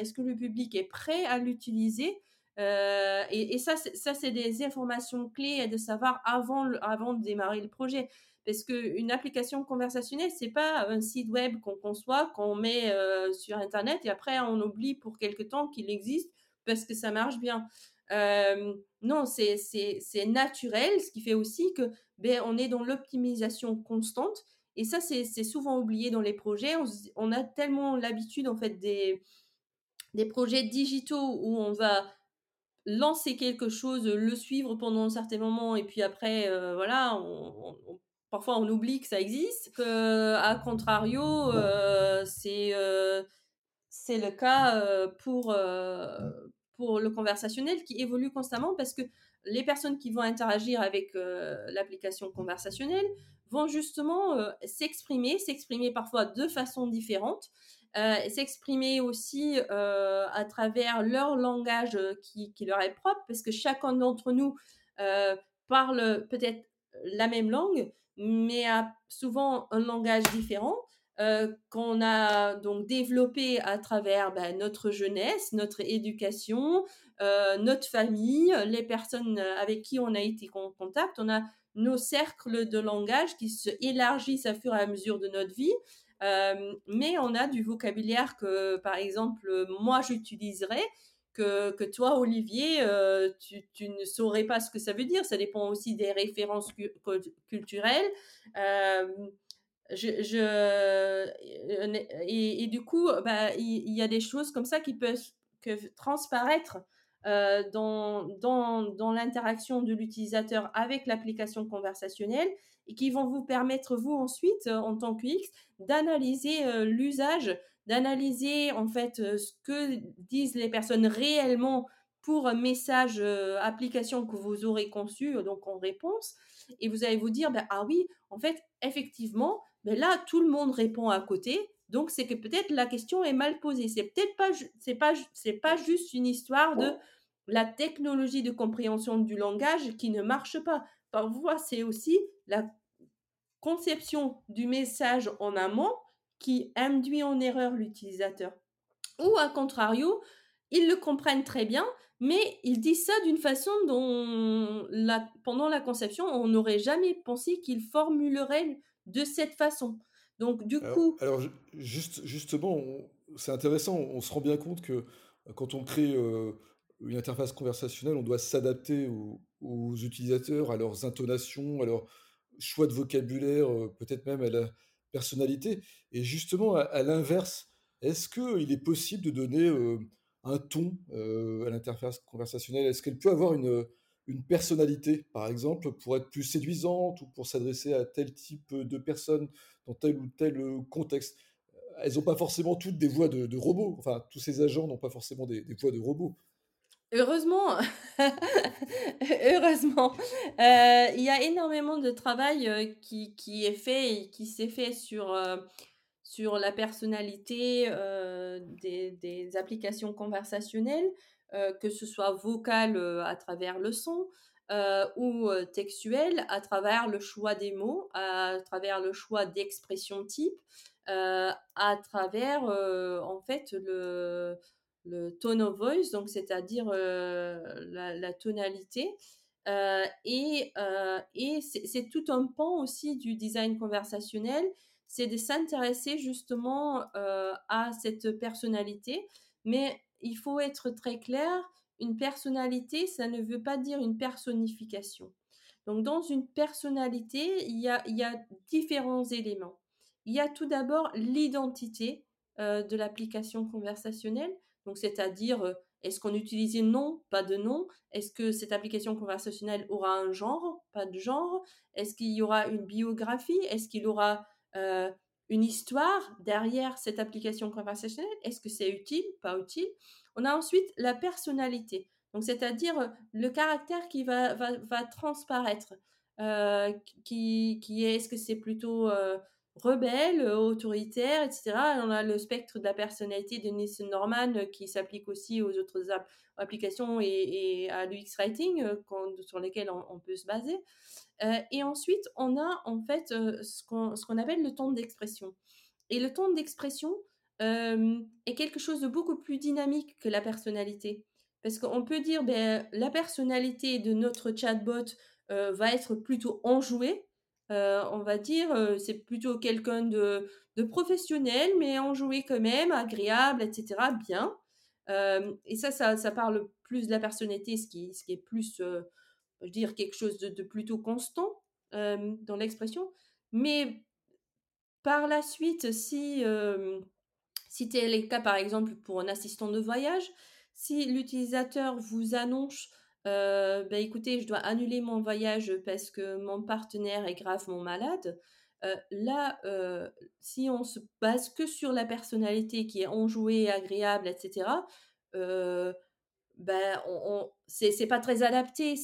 est que le public est prêt à l'utiliser? Et, ça, ça c'est des informations clés de savoir avant, avant de démarrer le projet. Parce qu'une application conversationnelle, c'est pas un site web qu'on conçoit, qu'on met sur Internet et après on oublie pour quelque temps qu'il existe parce que ça marche bien. non, c'est naturel, ce qui fait aussi que ben, on est dans l'optimisation constante et ça, c'est souvent oublié dans les projets. On, a tellement l'habitude, en fait, des, des projets digitaux où on va lancer quelque chose, le suivre pendant un certain moment, et puis après, euh, voilà, parfois on oublie que ça existe. Que, à contrario, euh, c'est euh, c'est le cas pour, pour le conversationnel qui évolue constamment parce que les personnes qui vont interagir avec l'application conversationnelle vont justement euh, s'exprimer, s'exprimer parfois de façon différente, euh, s'exprimer aussi euh, à travers leur langage qui, qui, leur est propre, parce que chacun d'entre nous parle peut-être la même langue, mais a souvent un langage différent. qu'on a donc développé à travers ben, notre jeunesse, notre éducation, notre famille, les personnes avec qui on a été en contact. On a nos cercles de langage qui se élargissent à fur et à mesure de notre vie. Euh, mais on a du vocabulaire que, par exemple, moi j'utiliserais, que, que, toi, Olivier, euh, tu, tu, ne saurais pas ce que ça veut dire. Ça dépend aussi des références culturelles. Euh, je, je et, du coup, bah, il, y, a des choses comme ça qui peuvent que transparaître euh, dans, dans, dans l'interaction de l'utilisateur avec l'application conversationnelle et qui vont vous permettre, vous ensuite, euh, en tant que X, d'analyser euh, l'usage, d'analyser en fait ce que disent les personnes réellement pour un message application que vous aurez conçu, donc en réponse. Et vous allez vous dire, ben, ah oui, en fait, effectivement, ben là, tout le monde répond à côté. Donc, c'est que peut-être la question est mal posée. C'est peut-être pas, c'est pas, c'est pas juste une histoire de la technologie de compréhension du langage qui ne marche pas. Parfois, c'est aussi la conception du message en amont qui induit en erreur l'utilisateur. Ou à contrario, ils le comprennent très bien, mais ils disent ça d'une façon dont, pendant la conception, on n'aurait jamais pensé qu'ils formuleraient de cette façon. Donc, du coup. Alors, juste, justement, c'est intéressant, on se rend bien compte que quand on crée euh, une interface conversationnelle, on doit s'adapter aux, utilisateurs, à leurs intonations, à leur choix de vocabulaire, euh, peut-être même à la personnalité. Et justement, à, l'inverse, est-ce qu'il est possible de donner euh, un ton euh, à l'interface conversationnelle? Est-ce qu'elle peut avoir une, une personnalité, par exemple, pour être plus séduisante ou pour s'adresser à tel type de personnes dans tel ou tel contexte? Elles n'ont pas forcément toutes des voix de, robots. Enfin, tous ces agents n'ont pas forcément des voix de robots. Heureusement, heureusement, euh, il y a énormément de travail euh, qui, qui est fait et qui s'est fait sur, euh, sur la personnalité des, des applications conversationnelles, que ce soit vocale à travers le son ou textuel à travers le choix des mots, à travers le choix d'expression type, à travers en fait le le tone of voice, donc c'est-à-dire euh, la, tonalité. Euh, et, euh, et c'est tout un pan aussi du design conversationnel, c'est de s'intéresser justement à cette personnalité. Mais il faut être très clair, une personnalité, ça ne veut pas dire une personnification. Donc dans une personnalité, il y a, il y a différents éléments. il y a tout d'abord l'identité de l'application conversationnelle. Donc, c'est-à-dire, est-ce qu'on utilise non, pas de nom? Est-ce que cette application conversationnelle aura un genre, pas de genre? Est-ce qu'il y aura une biographie? Est-ce qu'il y aura une histoire derrière cette application conversationnelle? Est-ce que c'est utile, pas utile? On a ensuite la personnalité. Donc, c'est-à-dire le caractère qui va, va, va transparaître. qui, qui est, est-ce que c'est plutôt rebelle, autoritaire, etc. on a le spectre de la personnalité de Nielsen Norman euh, qui s'applique aussi aux autres applications et, à l'UX Writing euh, sur lesquelles on, peut se baser. Euh, et ensuite, on a en fait ce qu'on appelle le ton d'expression. Et le ton d'expression est quelque chose de beaucoup plus dynamique que la personnalité. Parce qu'on peut dire, ben, la personnalité de notre chatbot va être plutôt enjouée, euh, on va dire, euh, c'est plutôt quelqu'un de, professionnel, mais enjoué quand même, agréable, etc. Bien. Euh, et ça, ça, parle plus de la personnalité, ce qui, ce qui est plus, je veux dire, quelque chose de, plutôt constant dans l'expression. Mais par la suite, si, si tel le cas, par exemple, pour un assistant de voyage, si l'utilisateur vous annonce euh, bah, écoutez, je dois annuler mon voyage parce que mon partenaire est gravement malade. Euh, là, euh, si on se base que sur la personnalité qui est enjouée, agréable, etc., euh, ben, on, c'est pas très adapté.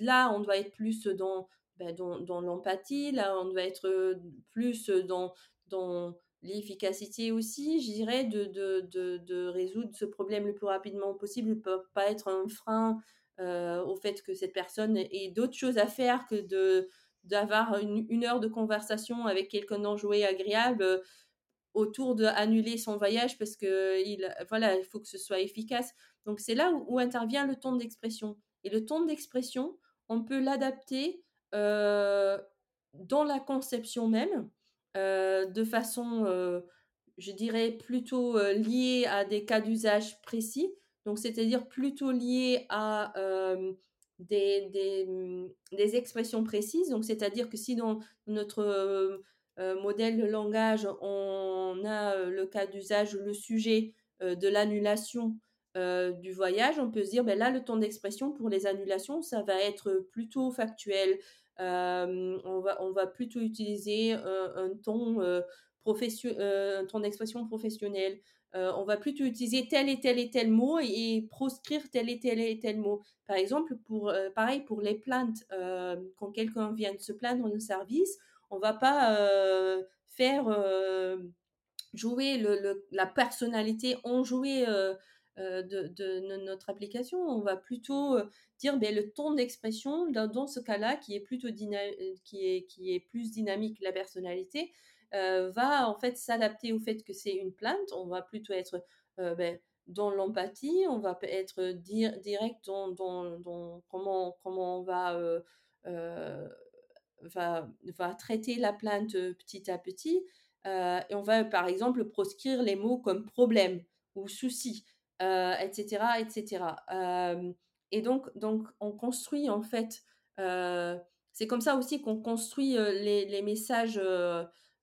Là, on doit être plus dans, dans l'empathie, là, on doit être plus dans, l'efficacité aussi, je dirais, de, de, résoudre ce problème le plus rapidement possible, ne peut pas être un frein euh, au fait que cette personne ait d'autres choses à faire que de d'avoir une, heure de conversation avec quelqu'un d'enjoué agréable euh, autour de annuler son voyage parce que il voilà il faut que ce soit efficace. Donc c'est là où, intervient le ton d'expression. Et le ton d'expression on peut l'adapter euh, dans la conception même de façon je dirais plutôt liée à des cas d'usage précis donc, c'est-à-dire plutôt lié à des, des, expressions précises. Donc, c'est-à-dire que si dans notre modèle de langage, on a le cas d'usage, le sujet de l'annulation du voyage, on peut se dire, ben là, le temps d'expression pour les annulations, ça va être plutôt factuel. on, va, on va plutôt utiliser un, ton, un ton d'expression professionnel. Euh, on va plutôt utiliser tel et tel et tel mot et, proscrire tel et tel et tel mot. Par exemple, pour euh, pareil pour les plaintes, euh, quand quelqu'un vient de se plaindre d'un service, on va pas faire jouer la personnalité enjouée de, de, notre application. On va plutôt dire ben, le ton d'expression dans, ce cas-là qui est plutôt qui est, qui est plus dynamique la personnalité euh, va en fait s'adapter au fait que c'est une plainte. On va plutôt être euh, ben, dans l'empathie, on va être direct dans, comment, comment on va, euh, va, va, traiter la plainte petit à petit. et on va par exemple proscrire les mots comme problème ou souci, etc. etc. et donc, donc, on construit en fait, c'est comme ça aussi qu'on construit les, messages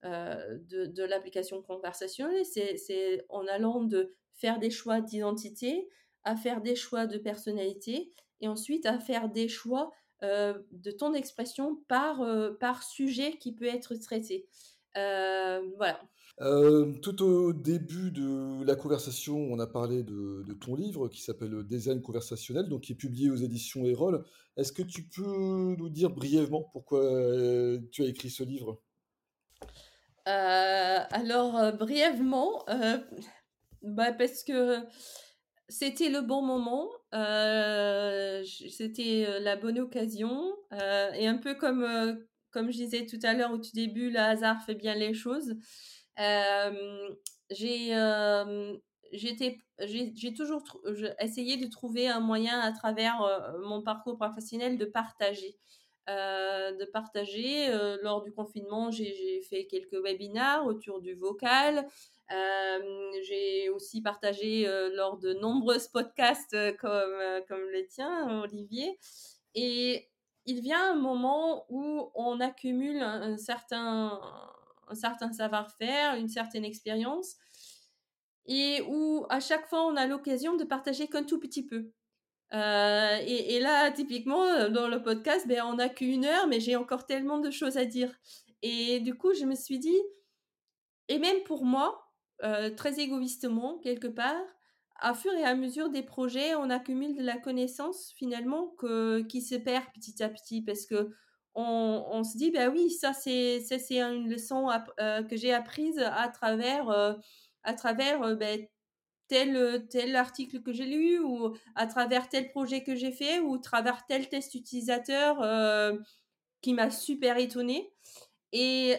de, l'application conversationnelle. C'est en allant de faire des choix d'identité à faire des choix de personnalité et ensuite à faire des choix euh, de ton expression par, euh, par sujet qui peut être traité. voilà. tout au début de la conversation, on a parlé de, de ton livre qui s'appelle Design conversationnel, donc qui est publié aux éditions Erol. Est-ce que tu peux nous dire brièvement pourquoi tu as écrit ce livre? Euh, alors, euh, brièvement, euh, bah, parce que c'était le bon moment, c'était la bonne occasion, et un peu comme, comme je disais tout à l'heure au tout début, le hasard fait bien les choses. j'ai j'ai toujours essayé de trouver un moyen à travers mon parcours professionnel de partager. Euh, de partager. Euh, lors du confinement, j'ai fait quelques webinars autour du vocal. Euh, j'ai aussi partagé lors de nombreux podcasts comme, comme le tien, Olivier. Et il vient un moment où on accumule un, certain, un certain savoir-faire, une certaine expérience, et où à chaque fois on a l'occasion de partager qu'un tout petit peu. Euh, et, là, typiquement, dans le podcast, ben, on n'a qu'une heure, mais j'ai encore tellement de choses à dire. Et du coup, je me suis dit, et même pour moi, euh, très égoïstement, quelque part, à fur et à mesure des projets, on accumule de la connaissance finalement que, qui se perd petit à petit parce que on, se dit, bah oui, ça c'est, c'est une leçon euh, que j'ai apprise à travers, euh, à travers ben, tel, tel article que j'ai lu ou à travers tel projet que j'ai fait ou à travers tel test utilisateur qui m'a super étonné. Et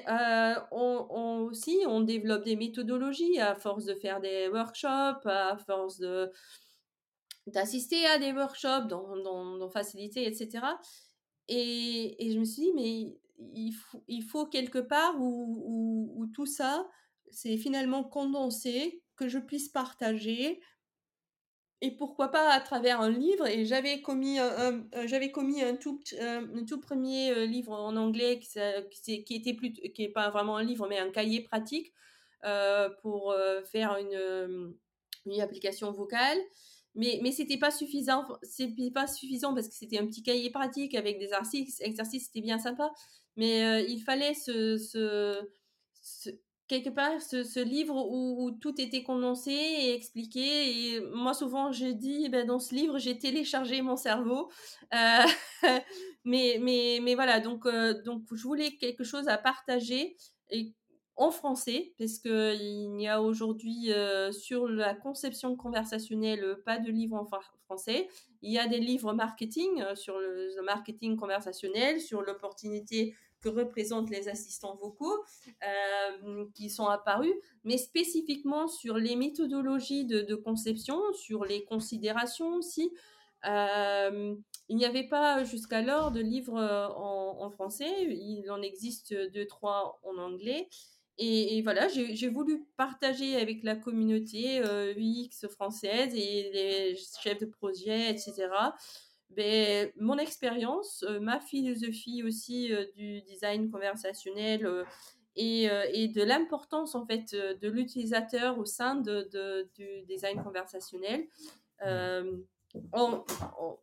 on, aussi, on développe des méthodologies à force de faire des workshops, à force de d'assister à des workshops dans, Facilité, etc. Et, et, je me suis dit, mais il faut, il faut quelque part où, où tout ça, c'est finalement condensé, que je puisse partager, et pourquoi pas à travers un livre. Et j'avais commis un, j'avais commis un tout, premier euh, livre en anglais qui, qui était plus, qui est pas vraiment un livre, mais un cahier pratique euh, pour euh, faire une, une application vocale. Mais, mais c'était pas suffisant, c'était pas suffisant parce que c'était un petit cahier pratique avec des exercices, c'était bien sympa. Mais il fallait ce quelque part ce, livre où, tout était condensé et expliqué. Et moi, souvent, je dis, ben, dans ce livre, j'ai téléchargé mon cerveau. Euh, mais, mais, mais voilà, donc, euh, donc je voulais quelque chose à partager en français, parce qu'il n'y a aujourd'hui euh, sur la conception conversationnelle pas de livre en français. Il y a des livres marketing sur le marketing conversationnel, sur l'opportunité représentent les assistants vocaux euh, qui sont apparus, mais spécifiquement sur les méthodologies de, conception, sur les considérations aussi. Euh, il n'y avait pas jusqu'alors de livres euh, en, français, il en existe deux, trois en anglais. Et, voilà, j'ai voulu partager avec la communauté UX française et les chefs de projet, etc., ben, mon expérience, euh, ma philosophie aussi euh, du design conversationnel euh, et, et, de l'importance en fait de l'utilisateur au sein de, de, du design conversationnel. On,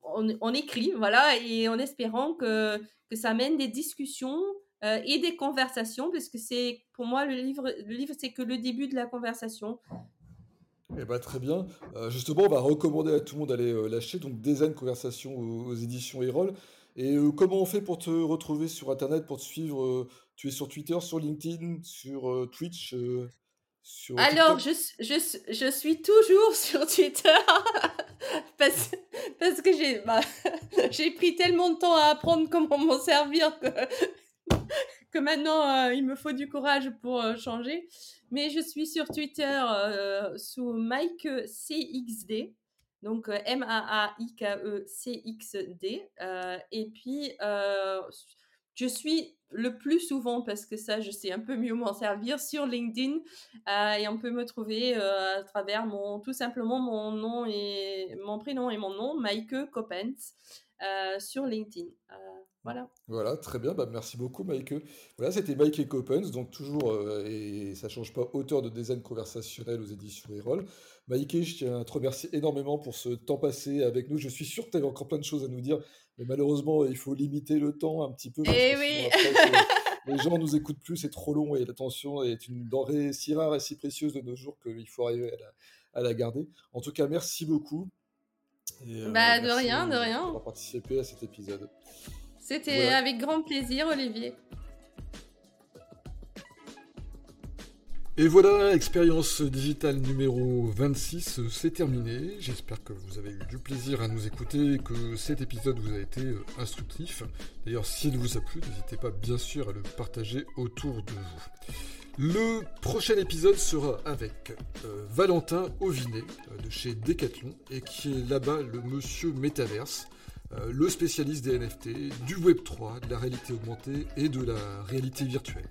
on, on, écrit, voilà, et en espérant que, que ça mène des discussions et des conversations, parce que c'est pour moi le livre, le livre c'est que le début de la conversation. Eh ben, très bien. Euh, justement, on va recommander à tout le monde d'aller euh, lâcher donc Design Conversation aux, éditions Erol. Et euh, comment on fait pour te retrouver sur Internet, pour te suivre Tu es sur Twitter, sur LinkedIn, sur Twitch sur Alors, je, je, je, suis toujours sur Twitter parce, parce que j'ai bah, pris tellement de temps à apprendre comment m'en servir que, que maintenant, il me faut du courage pour changer. Mais je suis sur Twitter euh, sous Mike CXD. Donc euh, M-A-A-I-K-E-C-X-D. Euh, et puis, je suis le plus souvent, parce que ça, je sais un peu mieux m'en servir, sur LinkedIn. et on peut me trouver à travers mon, tout simplement mon nom et mon prénom et mon nom, Mike Coppens, sur LinkedIn. Voilà. Voilà, très bien. Bah, merci beaucoup, Mike. Voilà, c'était Mike et Coppens, donc toujours, euh, et ça change pas, auteur de design conversationnel aux éditions Erol. Mike, je tiens à te remercier énormément pour ce temps passé avec nous. Je suis sûr que tu avais encore plein de choses à nous dire, mais malheureusement, il faut limiter le temps un petit peu. Eh oui Les gens nous écoutent plus, c'est trop long et l'attention est une denrée si rare et si précieuse de nos jours qu'il faut arriver à la, garder. En tout cas, merci beaucoup. Euh, bah, de rien, de rien. Pour participer à cet épisode. C'était avec grand plaisir, Olivier. Et voilà, expérience digitale numéro 26, c'est terminé. J'espère que vous avez eu du plaisir à nous écouter et que cet épisode vous a été euh, instructif. D'ailleurs, s'il vous a plu, n'hésitez pas bien sûr à le partager autour de vous. Le prochain épisode sera avec euh, Valentin Ovinet euh, de chez Decathlon et qui est là-bas le monsieur Metaverse. Euh, le spécialiste des NFT, du Web3, de la réalité augmentée et de la réalité virtuelle.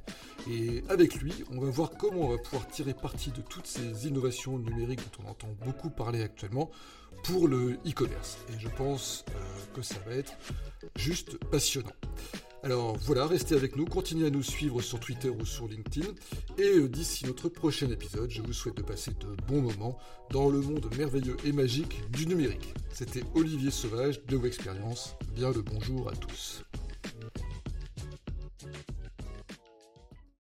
Et avec lui, on va voir comment on va pouvoir tirer parti de toutes ces innovations numériques dont on entend beaucoup parler actuellement pour le e-commerce. Et je pense que ça va être juste passionnant. Alors voilà, restez avec nous, continuez à nous suivre sur Twitter ou sur LinkedIn. Et euh, d'ici notre prochain épisode, je vous souhaite de passer de bons moments dans le monde merveilleux et magique du numérique. C'était Olivier Sauvage de Expérience. Bien le bonjour à tous.